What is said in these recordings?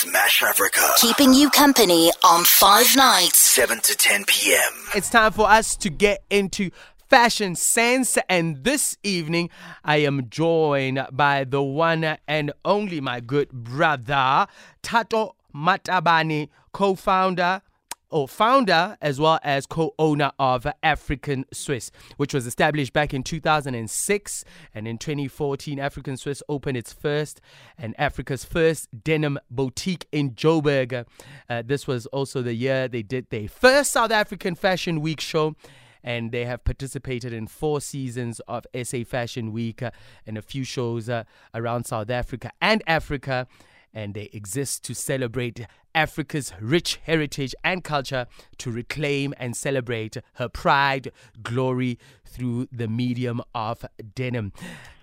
Smash Africa. Keeping you company on five nights. 7 to 10 p.m. It's time for us to get into fashion sense. And this evening, I am joined by the one and only my good brother, Thato Matabane, co founder or founder as well as co-owner of African Swiss, which was established back in 2006. And in 2014, African Swiss opened its first and Africa's first denim boutique in Joburg. Uh, this was also the year they did their first South African Fashion Week show and they have participated in four seasons of SA Fashion Week uh, and a few shows uh, around South Africa and Africa. And they exist to celebrate Africa's rich heritage and culture, to reclaim and celebrate her pride, glory through the medium of denim.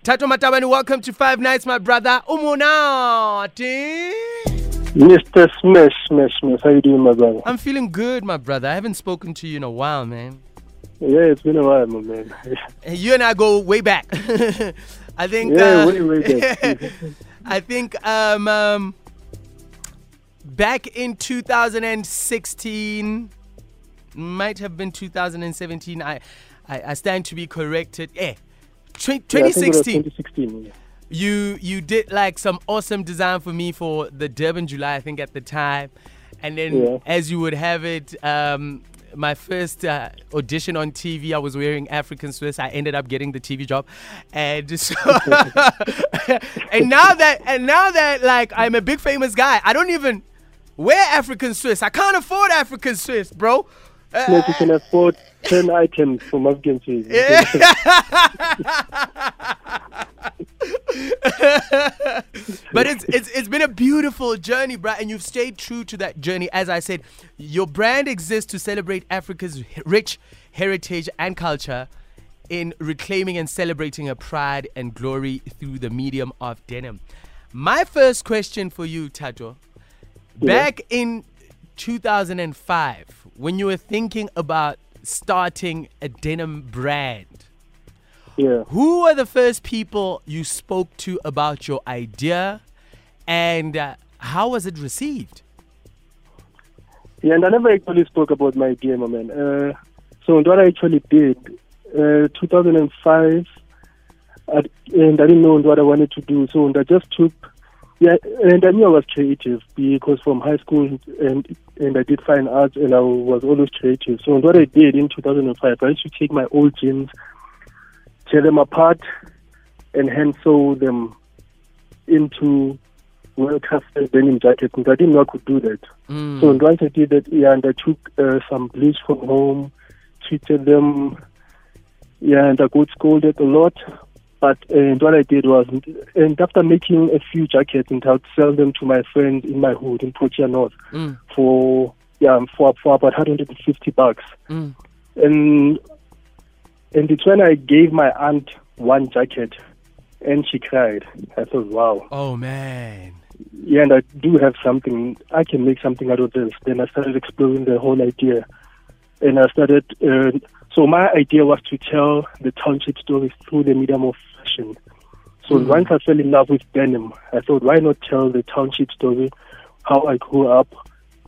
Thato Matabane, welcome to Five Nights, my brother. Umunati. Mr. Smash, Smash, Smash. How you doing, my brother? I'm feeling good, my brother. I haven't spoken to you in a while, man. Yeah, it's been a while, my man. You and I go way back. I think. Yeah, uh, way, way back. I think um, um, back in 2016, might have been 2017. I, I, I stand to be corrected. Eh, tw- Yeah, I think it was 2016. 2016. yeah. you you did like some awesome design for me for the Durban July, I think at the time, and then Yeah. as you would have it. Um, my first uh, audition on TV, I was wearing African Swiss. I ended up getting the TV job, and so, and now that and now that like I'm a big famous guy, I don't even wear African Swiss. I can't afford African Swiss, bro. Uh, Like you can afford 10 items from African Swiss. but it's it's it's been a beautiful journey, bruh, and you've stayed true to that journey. As I said, your brand exists to celebrate Africa's rich heritage and culture in reclaiming and celebrating her pride and glory through the medium of denim. My first question for you, Thato, back in 2005, when you were thinking about starting a denim brand, yeah. who were the first people you spoke to about your idea and uh, how was it received? Yeah, and I never actually spoke about my idea, my man. Uh, so what I actually did, uh, 2005, I, and I didn't know what I wanted to do, so I just took, yeah, and I knew I was creative because from high school and and I did fine arts and I was always creative. So what I did in 2005, I used to take my old jeans, tear them apart, and hand sew them into well-crafted denim jackets. And I didn't know I could do that. Mm. So once I did that, yeah, and I took uh, some bleach from home, treated them, yeah, and I got scolded a lot. But uh, and what I did was, and after making a few jackets, and I'd sell them to my friends in my hood in Protea North Mm. for yeah for for about 150 bucks. Mm. And and it's when I gave my aunt one jacket, and she cried. I thought, wow. Oh man. Yeah, and I do have something. I can make something out of this. Then I started exploring the whole idea, and I started. Uh, so my idea was to tell the township stories through the medium of fashion. So Mm. once I fell in love with denim, I thought, why not tell the township story, how I grew up,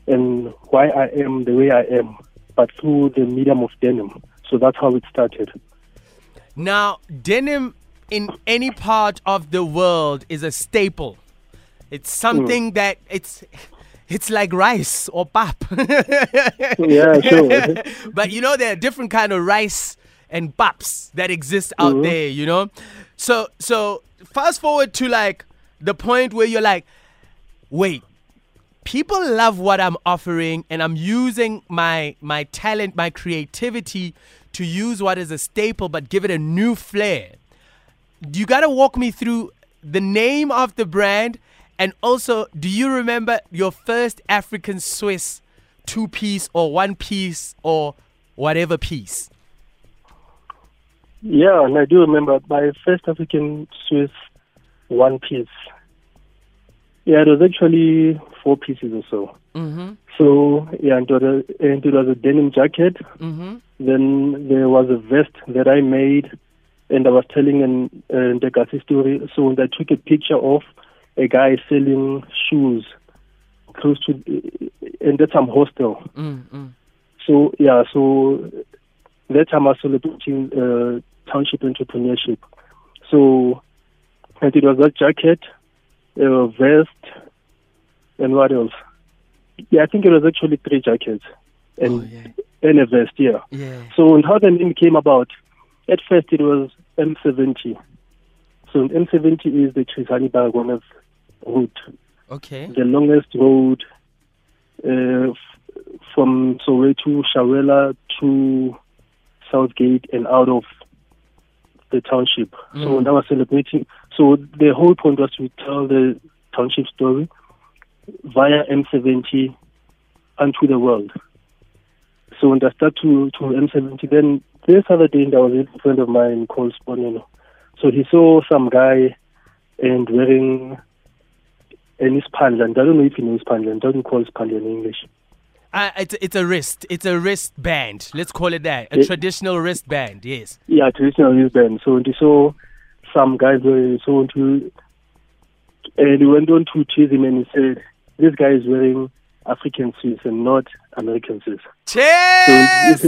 and why I am the way I am, but through the medium of denim. So that's how it started. Now, denim in any part of the world is a staple. It's something that it's it's like rice or pap. Yeah, sure. but you know there are different kind of rice and paps that exist out Mhm. there, you know? So so fast forward to like the point where you're like, wait, people love what I'm offering and I'm using my my talent, my creativity to use what is a staple but give it a new flair. You got to walk me through the name of the brand and also do you remember your first African Swiss two piece or one piece or whatever piece? Yeah, and I do remember my first African Swiss one piece. Yeah, it was actually four pieces or so. Mhm. So yeah, and it was a, and it was a denim jacket. Mhm. Then there was a vest that I made, and I was telling an uh, the Gasi story. So I took a picture of a guy selling shoes close to, and that's some hostel. Mm, mm. So yeah, so that time I was celebrating uh, township entrepreneurship. So and it was a jacket, a vest, and what else? Yeah, I think it was actually three jackets and Oh, yeah. And a vest. Yeah. Yeah. So and how the name came about? At first it was M70. So M70 is the Chris Hani Baragwanath route, Okay. the longest road uh, f- from Soweto, Shawela to Southgate and out of the township. So Mm. when I was celebrating, so the whole point was to tell the township story via M70 unto the world. So when I start to, to M70, then this other day there was a friend of mine called Sponino. So he saw some guy and wearing an Ispandlan. I don't know if he knows Ispandlan. Doesn't call Ispandlan in English. Uh, it's, it's a wrist. It's a wristband. Let's call it that. A It- traditional wristband. Yes. Yeah, traditional wristband. So he saw some guys wearing so to and he went on to tease him and he said, This guy is wearing African Swiss and not American Swiss. Cheers!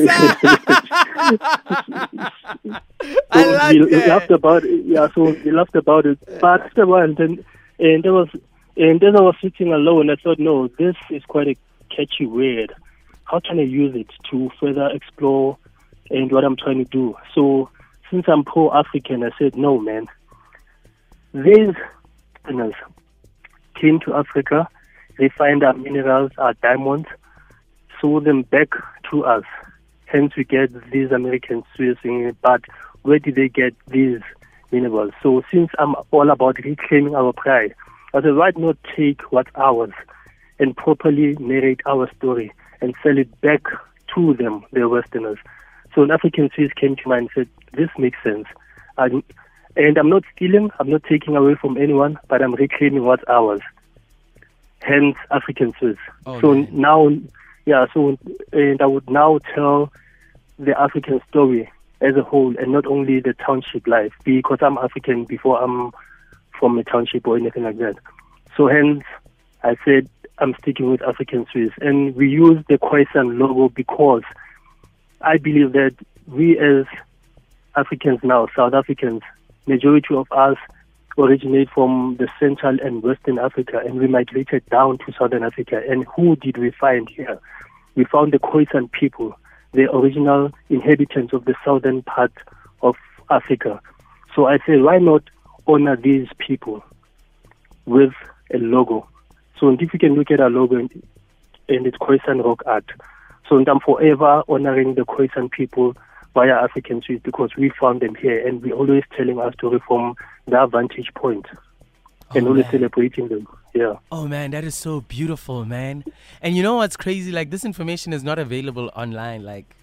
I like that. laughed about it. Yeah, so he laughed about it. But after a while, then and there was and then I was sitting alone. I thought, no, this is quite a catchy word. How can I use it to further explore and what I'm trying to do? So since I'm pro African, I said, no, man. These came to Africa. They find our minerals, our diamonds, sold them back to us. Hence, we get these American Swiss. But where did they get these minerals? So, since I'm all about reclaiming our pride, I said, why not take what's ours and properly narrate our story and sell it back to them, the Westerners? So, an African Swiss came to mind and said, this makes sense. I'm, and I'm not stealing, I'm not taking away from anyone, but I'm reclaiming what's ours. Hence, African Swiss. Oh, so now, yeah, so, and I would now tell the African story as a whole and not only the township life because I'm African before I'm from a township or anything like that. So hence, I said I'm sticking with African Swiss. And we use the Khoisan logo because I believe that we as Africans now, South Africans, majority of us originate from the Central and Western Africa and we migrated down to Southern Africa. And who did we find here? We found the Khoisan people, the original inhabitants of the southern part of Africa. So I say, why not honor these people with a logo? So if you can look at our logo and, and it's Khoisan rock art. So I'm forever honoring the Khoisan people via African Swiss because we found them here and we're always telling our story from their vantage point and Oh, always man. celebrating them. Yeah. Oh man, that is so beautiful, man. And you know what's crazy? Like this information is not available online. Like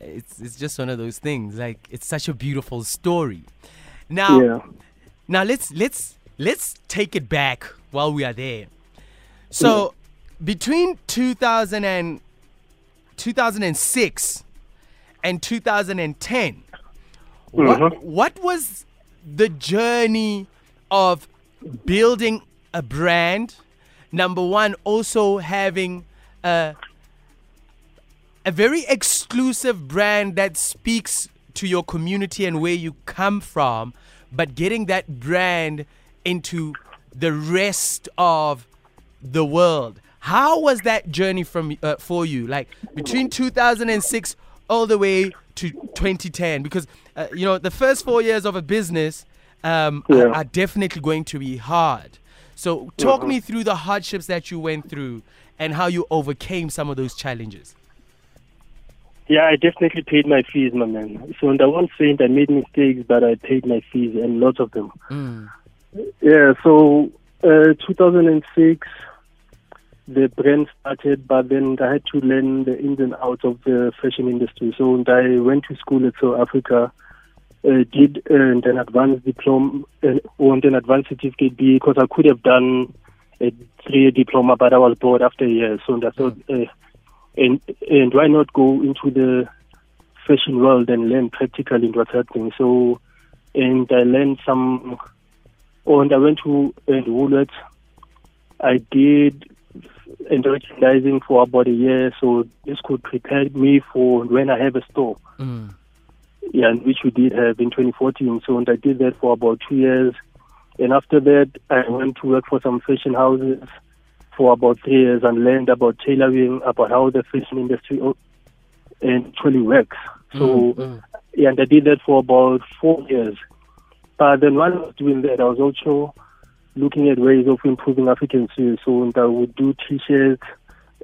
it's it's just one of those things. Like it's such a beautiful story. Now, Yeah. now let's let's let's take it back while we are there. So, between 2000 and 2006 and 2010, Mhm. what, what was the journey of building a brand? Number one, also having a, a very exclusive brand that speaks to your community and where you come from, but getting that brand into the rest of the world. How was that journey from uh, for you? Like between 2006 all the way to 2010, because uh, you know the first four years of a business um, are, Yeah. are definitely going to be hard. So talk me through the hardships that you went through and how you overcame some of those challenges. Yeah, I definitely paid my fees, my man. So on the one saying I made mistakes, but I paid my fees and lots of them. Mm. Yeah, so uh, 2006, the brand started, but then I had to learn the ins and outs of the fashion industry. So and I went to school at South Africa, uh, did an advanced diploma, uh, or an advanced certificate because I could have done a three-year diploma, but I was bored after a year. So I thought, uh, and and why not go into the fashion world and learn practically what's happening? So, and I learned some Oh, and I went to uh, Woolworths. I did and merchandising for about a year, so this could prepare me for when I have a store. Mm. Yeah, and which we did have in 2014. So and I did that for about two years, and after that, I went to work for some fashion houses for about three years and learned about tailoring, about how the fashion industry actually works. So, Mm, yeah, and I did that for about four years. But then while I was doing that, I was also looking at ways of improving African sales. So I would do T-shirts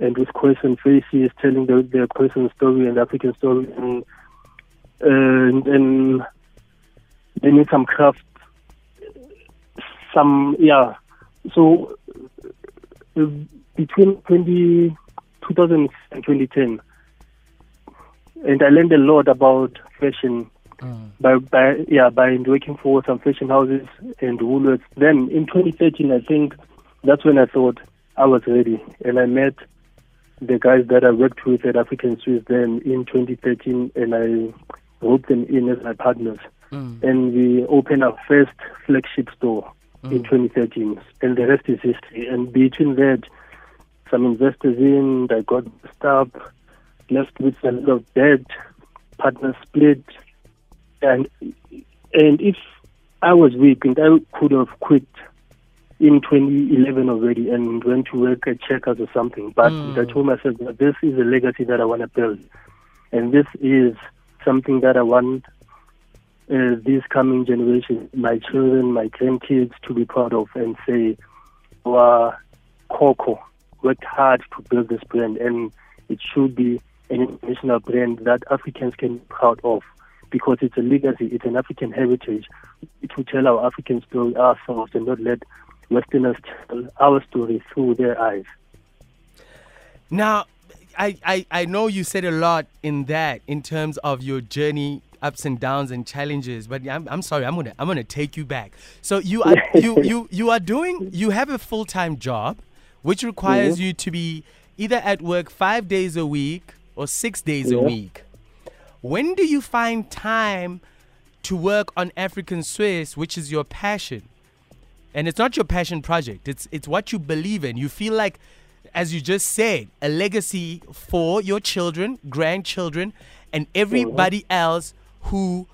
and with question faces, telling the, the question story and African story, and and, and then in some craft, some yeah. So between 20, 2000 and 2010, and I learned a lot about fashion mm, by by yeah by working for some fashion houses and Woolworths. Then in 2013, I think that's when I thought I was ready, and I met the guys that I worked with at African Swiss then in 2013, and I roped them in as my partners, mm, and we opened our first flagship store in 2013, and the rest is history. And between that, some investors in, I got messed left with a lot of debt, partners split, and and if I was weak, and I could have quit in 2011 already and went to work at Checkers or something. But Mm. I told myself that this is a legacy that I want to build, and this is something that I want uh, this coming generation, my children, my grandkids, to be proud of and say, "Our Coco worked hard to build this brand, and it should be an international brand that Africans can be proud of." Because it's a legacy, it's an African heritage. To tell our African story ourselves and not let Westerners tell our story through their eyes. Now, I, I, I know you said a lot in that in terms of your journey ups and downs and challenges but I'm, I'm sorry I'm gonna I'm gonna take you back so you are you, you you are doing you have a full-time job which requires mm-hmm. you to be either at work five days a week or six days a week when do you find time to work on African Swiss which is your passion? And it's not your passion project. It's it's what you believe in. You feel like as you just said a legacy for your children grandchildren and everybody mm-hmm. else who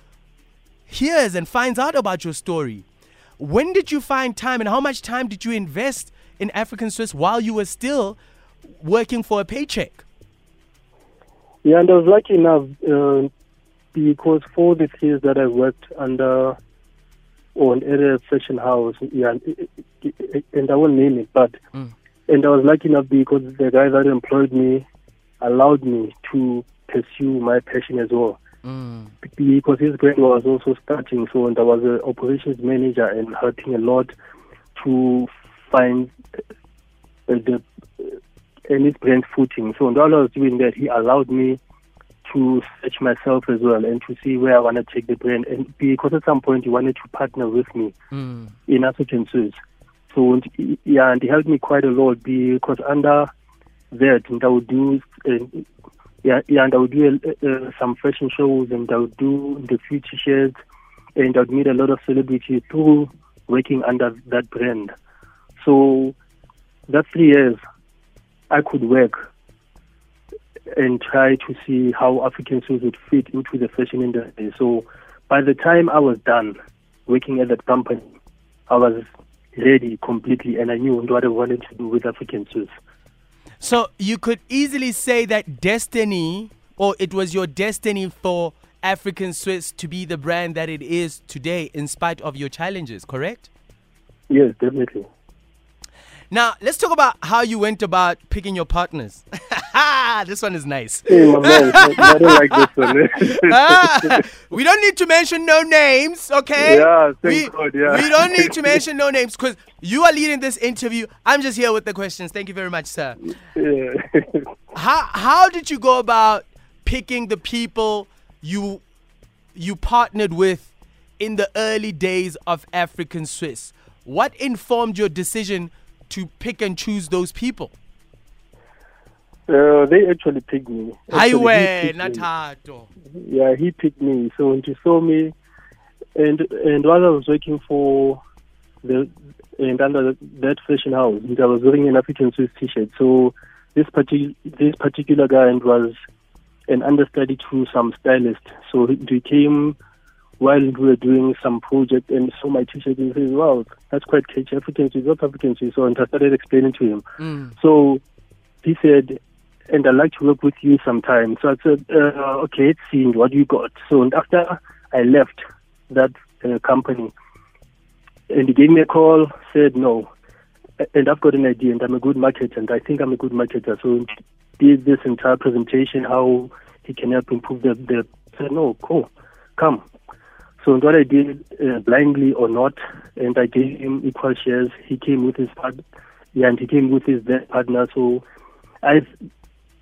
hears and finds out about your story. When did you find time and how much time did you invest in african swiss while you were still working for a paycheck Yeah, and I was lucky enough uh, because for the years that I worked under on at a fashion house, yeah, and I won't name it, but Mm. and I was lucky enough because the guy that employed me allowed me to pursue my passion as well. mm. Because his brand was also starting, so and I was an operations manager and helping a lot to find the and his brand footing. So while I was doing that, he allowed me to search myself as well and to see where I want to take the brand. And because at some point he wanted to partner with me Mm. in African Swiss. So yeah, and he helped me quite a lot because under that, and I would do uh, yeah, yeah, and I would do uh, uh, some fashion shows, and I would do the few t-shirts, and I would meet a lot of celebrities through working under that brand. So that three years, I could work and try to see how African Swiss would fit into the fashion industry. So by the time I was done working at that company, I was ready completely, and I knew what I wanted to do with African Swiss. So you could easily say that destiny, or it was your destiny for African Swiss to be the brand that it is today, in spite of your challenges, correct? Yes, definitely. Now, let's talk about how you went about picking your partners. this one is nice. Hey, my man, I don't like this one. Ah, we don't need to mention no names, okay? Yeah, thank we, God, yeah. we don't need to mention no names because you are leading this interview. I'm just here with the questions. Thank you very much, sir. yeah. How how did you go about picking the people you you partnered with in the early days of African Swiss? What informed your decision to pick and choose those people? Uh, they actually picked me. Actually, he Highway, me. Natato. Yeah, he picked me. So when he saw me, and and while I was working for the and under that fashion house, I was wearing an African Swiss T-shirt. So this particular this particular guy and was an understudy to some stylist. So he came while we were doing some project and saw my T-shirt and says, "Wow, that's quite catchy, African Swiss, what African Swiss?" So and I started explaining to him. Mm. So he said, and I'd like to work with you sometime. So I said, uh, okay, let's see what you got. So and after I left that uh, company, and he gave me a call, said no, and I've got an idea, and I'm a good marketer, and I think I'm a good marketer. So he did this entire presentation, how he can help improve the, the I said, no, cool, come. So what I did, uh, blindly or not, and I gave him equal shares. He came with his partner, yeah, and he came with his partner. So I,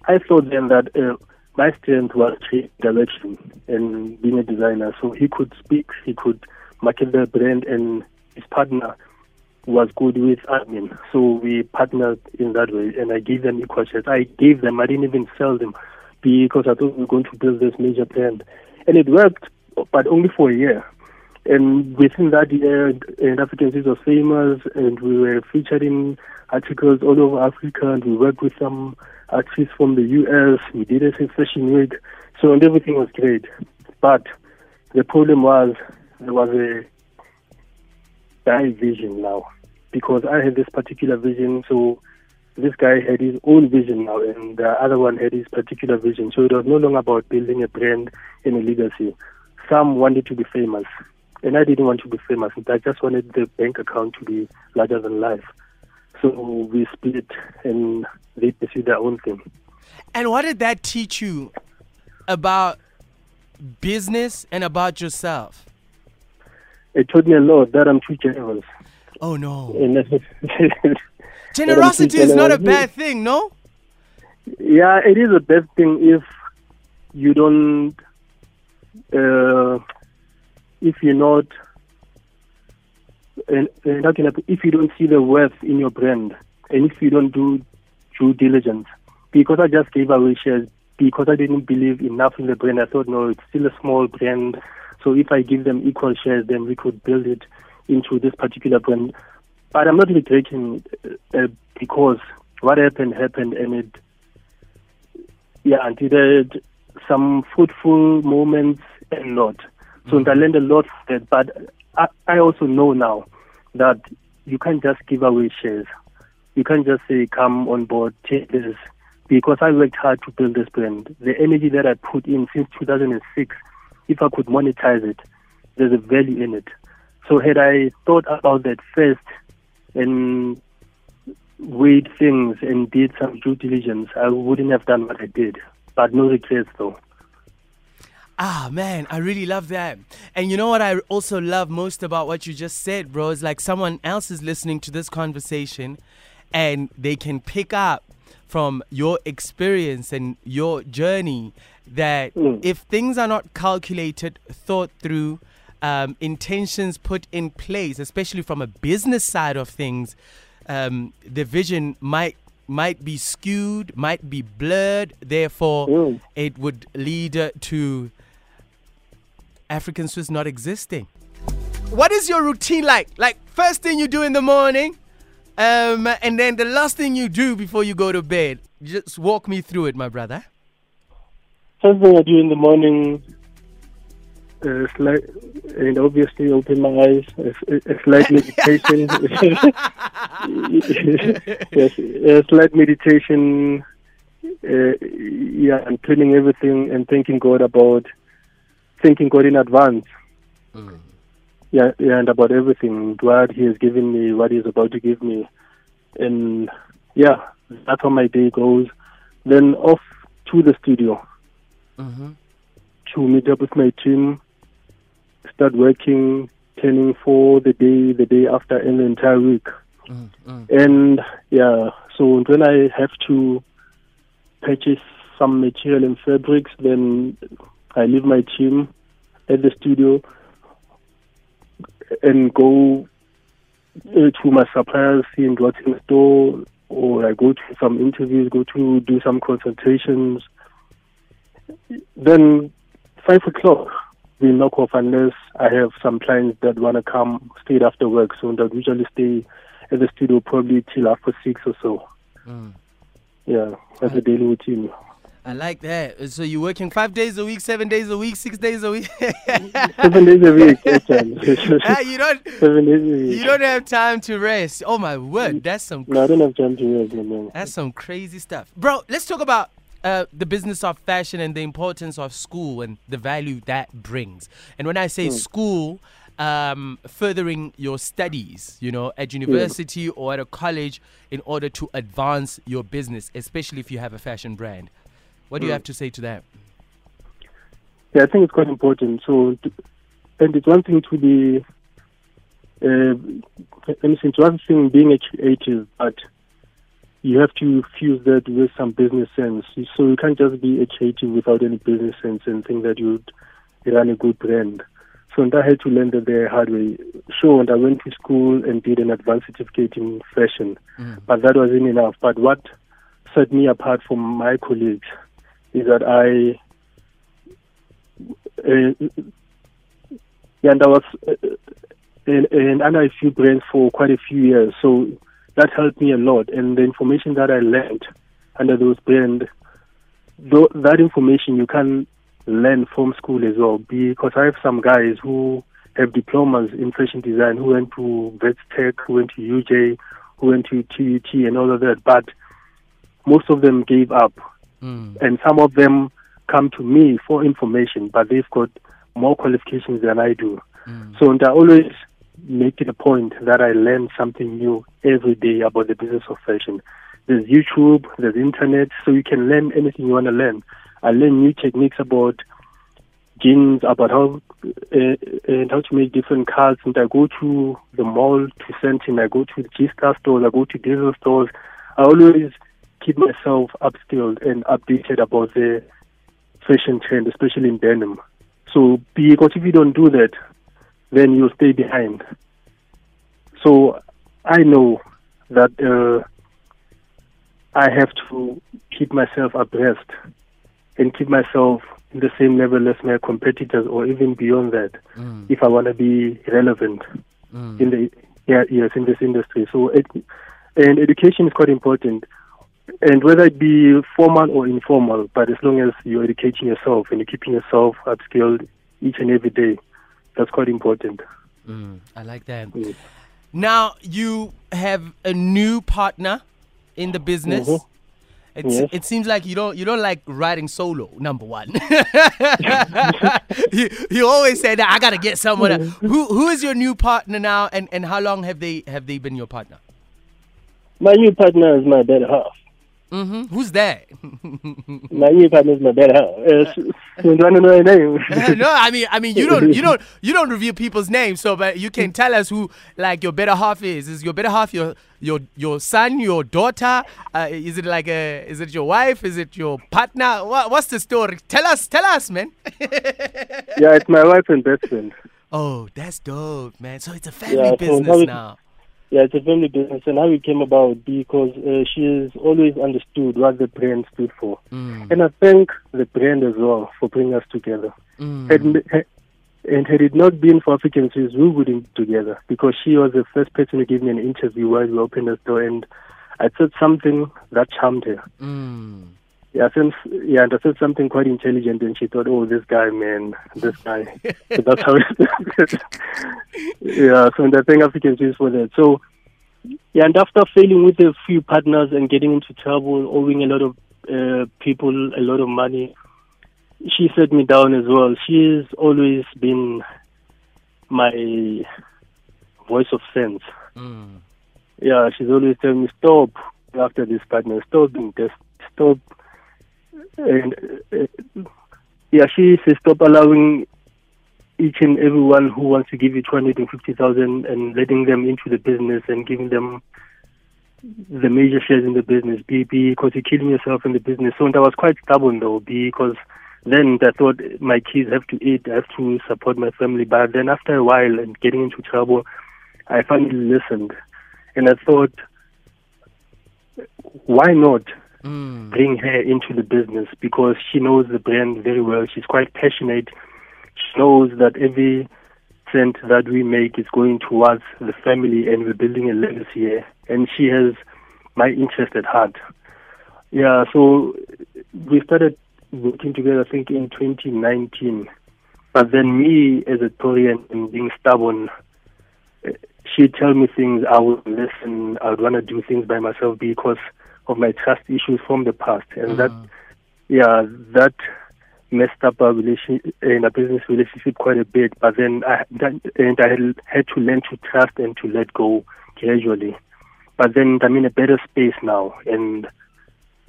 I thought then that uh, my strength was direction and being a designer. So he could speak, he could market the brand, and his partner was good with admin. So we partnered in that way, and I gave them equal shares. I gave them, I didn't even sell them because I thought we were going to build this major brand. And it worked, but only for a year. And within that year, and African was famous, and we were featured in articles all over Africa, and we worked with some artists from the US. We did a fashion week, so and everything was great. But the problem was there was a die vision now, because I had this particular vision, so this guy had his own vision now, and the other one had his particular vision. So it was no longer about building a brand and a legacy. Some wanted to be famous, and I didn't want to be famous. I just wanted the bank account to be larger than life. So we split, and they pursued their own thing. And what did that teach you about business and about yourself? It taught me a lot that I'm too generous. Oh no. Generosity is not a bad thing, no? Yeah, it is a bad thing if you don't, uh, if you're not, and, and how can if you don't see the worth in your brand, and if you don't do due diligence, because I just gave away shares, because I didn't believe enough in the brand, I thought, no, it's still a small brand, so if I give them equal shares, then we could build it into this particular brand. But I'm not regretting uh, because what happened happened, and it, yeah, until there some fruitful moments and not. So mm. I learned a lot from that. But I, I also know now that you can't just give away shares. You can't just say, come on board, take this. Because I worked hard to build this brand. The energy that I put in since 2006, if I could monetize it, there's a value in it. So had I thought about that first and weighed things and did some due diligence, I wouldn't have done what I did. But no regrets though. Ah, man, I really love that. And you know what I also love most about what you just said, bro, is like someone else is listening to this conversation and they can pick up from your experience and your journey that Mm. if things are not calculated, thought through, um, intentions put in place, especially from a business side of things, um, the vision might might be skewed, might be blurred. Therefore, Mm. it would lead uh, to African Swiss not existing. What is your routine like? Like first thing you do in the morning, um, and then the last thing you do before you go to bed. Just walk me through it, my brother. First thing I do in the morning, uh, slight, and obviously open my eyes, a, a slight meditation. yes, a slight meditation. Uh, yeah, and planning everything and thanking God about, thanking God in advance. Yeah, yeah, and about everything, what He has given me, what He is about to give me, and yeah, that's how my day goes. Then off to the studio Mm-hmm. to meet up with my team, start working, planning for the day, the day after, and the entire week. Mm-hmm. And yeah, so when I have to purchase some material and fabrics, then I leave my team at the studio and go uh, to my suppliers, seeing what's in the store, or I go to some interviews, go to do some consultations. Then five o'clock, will knock off unless I have some clients that want to come straight after work. So they'll usually stay at the studio probably till after six or so. Mm. Yeah, that's the daily routine. I like that. So you're working five days a week, seven days a week, six days a week. Seven days a week. Ah, you don't Seven days a week. you don't have time to rest. Oh my word, that's some No, I don't have time to rest, man. That's some crazy stuff. Bro, let's talk about uh, the business of fashion and the importance of school and the value that brings. And when I say school, um, furthering your studies, you know, at university or at a college in order to advance your business, especially if you have a fashion brand. What do you have to say to that? Yeah, I think it's quite important. So, and it's one thing to be, uh, let me say, it's one thing being a creative, but you have to fuse that with some business sense. So you can't just be a creative without any business sense and think that you'd run a good brand. So and I had to learn that the hard way. Sure, and I went to school and did an advanced certificate in fashion, but that wasn't enough. But what set me apart from my colleagues is that I uh, and I was uh, in, in under a few brands for quite a few years, so that helped me a lot. And the information that I learned under those brands, though, that information you can learn from school as well. Because I have some guys who have diplomas in fashion design, who went to Wits Tech, who went to UJ, who went to TUT, and all of that. But most of them gave up Mm. and some of them come to me for information, but they've got more qualifications than I do. So and I always make it a point that I learn something new every day about the business of fashion. There's YouTube, there's internet, so you can learn anything you want to learn. I learn new techniques about jeans, about how uh, and how to make different cuts. And I go to the mall to Sandton, I go to the G-Star stores, I go to diesel stores. I always keep myself upskilled and updated about the fashion trend, especially in denim. So because if you don't do that, then you'll stay behind. So I know that uh, I have to keep myself abreast and keep myself in the same level as my competitors or even beyond that if I want to be relevant in the yeah, yes in this industry. So it, and education is quite important. And whether it be formal or informal, but as long as you're educating yourself and you're keeping yourself upskilled each and every day, that's quite important. Mm, I like that. Mm. Now you have a new partner in the business. Mhm. It's, Yes. It seems like you don't you don't like riding solo. Number one, you, you always say that I gotta get someone. else." Who who is your new partner now, and, and how long have they have they been your partner? My new partner is my better half. Hmm Who's that? My new partner is my better half. So, so do you want to know name? no, I mean, I mean, you don't, you don't, you don't reveal people's names. So, but you can tell us who, like, your better half is. Is your better half your, your, your son, your daughter? Uh, is it like a, is it your wife? Is it your partner? What, what's the story? Tell us, tell us, man. yeah, it's my wife and best friend. Oh, that's dope, man. So it's a family Yeah, business now. Yeah, it's a family business, and how it came about because uh, she has always understood what the brand stood for, Mm, and I thank the brand as well for bringing us together. mm, Had, and had it not been for African Swiss, we wouldn't be together because she was the first person to give me an interview while we opened the store, and I said something that charmed her. mm. Yeah, since yeah, and I said something quite intelligent, and she thought, "Oh, this guy, man, this guy." so that's how it. yeah, so and I thank African Swiss for that. So, yeah, and after failing with a few partners and getting into trouble, owing a lot of uh, people a lot of money, she set me down as well. She's always been my voice of sense. Mm. Yeah, she's always telling me, stop after this partner, stop doing this, stop. And uh, yeah, she says, stop allowing each and everyone who wants to give you 250,000 and letting them into the business and giving them the major shares in the business, be because you're killing yourself in the business. So and I was quite stubborn though, because then I thought my kids have to eat, I have to support my family. But then after a while and getting into trouble, I finally listened. And I thought, why not Mm. bring her into the business? Because she knows the brand very well. She's quite passionate She knows that every cent that we make is going towards the family and we're building a legacy here. And she has my interest at heart. Yeah, so we started working together, I think, in 2019. But then me, as a Taurean and being stubborn, eh, she'd tell me things, I would listen, I would want to do things by myself because of my trust issues from the past. And that, mm. yeah, that messed up our relationship in a business relationship quite a bit. But then I, that, and I had, had to learn to trust and to let go gradually. But then I'm in a better space now, and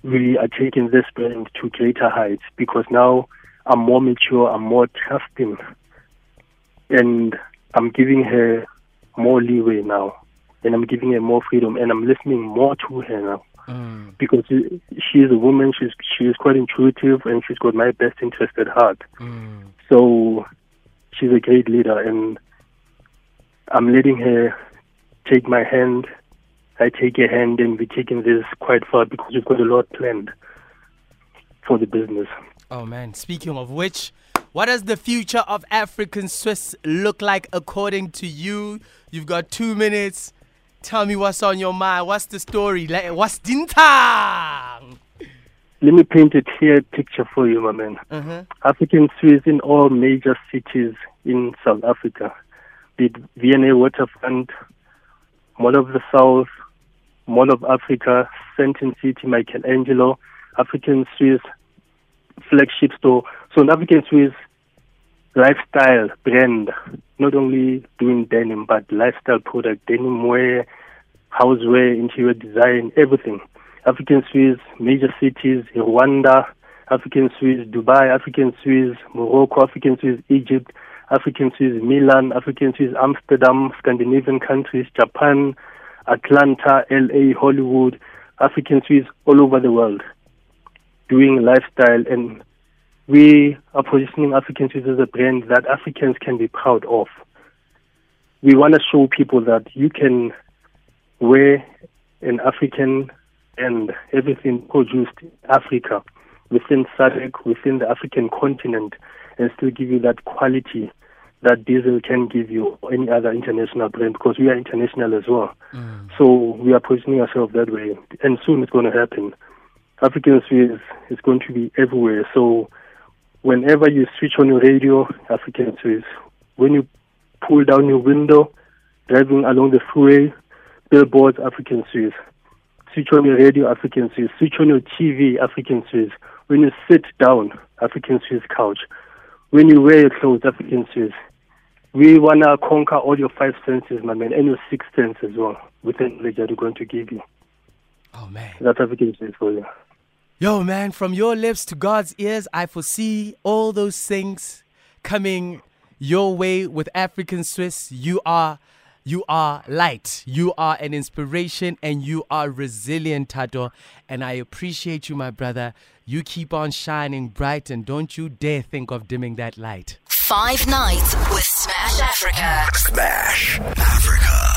we are taking this brand to greater heights because now I'm more mature, I'm more trusting, and I'm giving her more leeway now, and I'm giving her more freedom, and I'm listening more to her now. Mm. Because she is a woman, she's she is quite intuitive, and she's got my best interest at heart. Mm. So she's a great leader, and I'm letting her take my hand. I take her hand, and we're taking this quite far because we've got a lot planned for the business. Oh man, speaking of which, what does the future of African Swiss look like according to you? You've got two minutes. Tell me what's on your mind. What's the story? What's Dintang? Let me paint a clear picture for you, my man. Uh-huh. African Swiss in all major cities in South Africa, be it V&A Waterfront, Mall of the South, Mall of Africa, Sandton City, Michelangelo, African Swiss flagship store. So an African Swiss lifestyle brand, not only doing denim, but lifestyle product, denim wear, housewear, interior design, everything. African Swiss, major cities, Rwanda, African Swiss, Dubai, African Swiss, Morocco, African Swiss, Egypt, African Swiss, Milan, African Swiss, Amsterdam, Scandinavian countries, Japan, Atlanta, LA, Hollywood, African Swiss all over the world doing lifestyle and we are positioning African Swiss as a brand that Africans can be proud of. We want to show people that you can wear an African and everything produced in Africa within SADC, within the African continent, and still give you that quality that Diesel can give you or any other international brand because we are international as well. Mm. So we are positioning ourselves that way, and soon it's going to happen. African Swiss is going to be everywhere. So whenever you switch on your radio, African Swiss. When you pull down your window, driving along the freeway, billboards, African Swiss. Switch on your radio, African Swiss. Switch on your TV, African Swiss. When you sit down, African Swiss couch. When you wear your clothes, African Swiss. We want to conquer all your five senses, my man, and your sixth sense as well, with the knowledge that we're going to give you. Oh man. That's African Swiss for you. Yo, man, from your lips to God's ears, I foresee all those things coming your way with African Swiss. You are you are light. You are an inspiration and you are resilient, Thato. And I appreciate you, my brother. You keep on shining bright and don't you dare think of dimming that light. Five nights with Smash Africa. Smash Africa.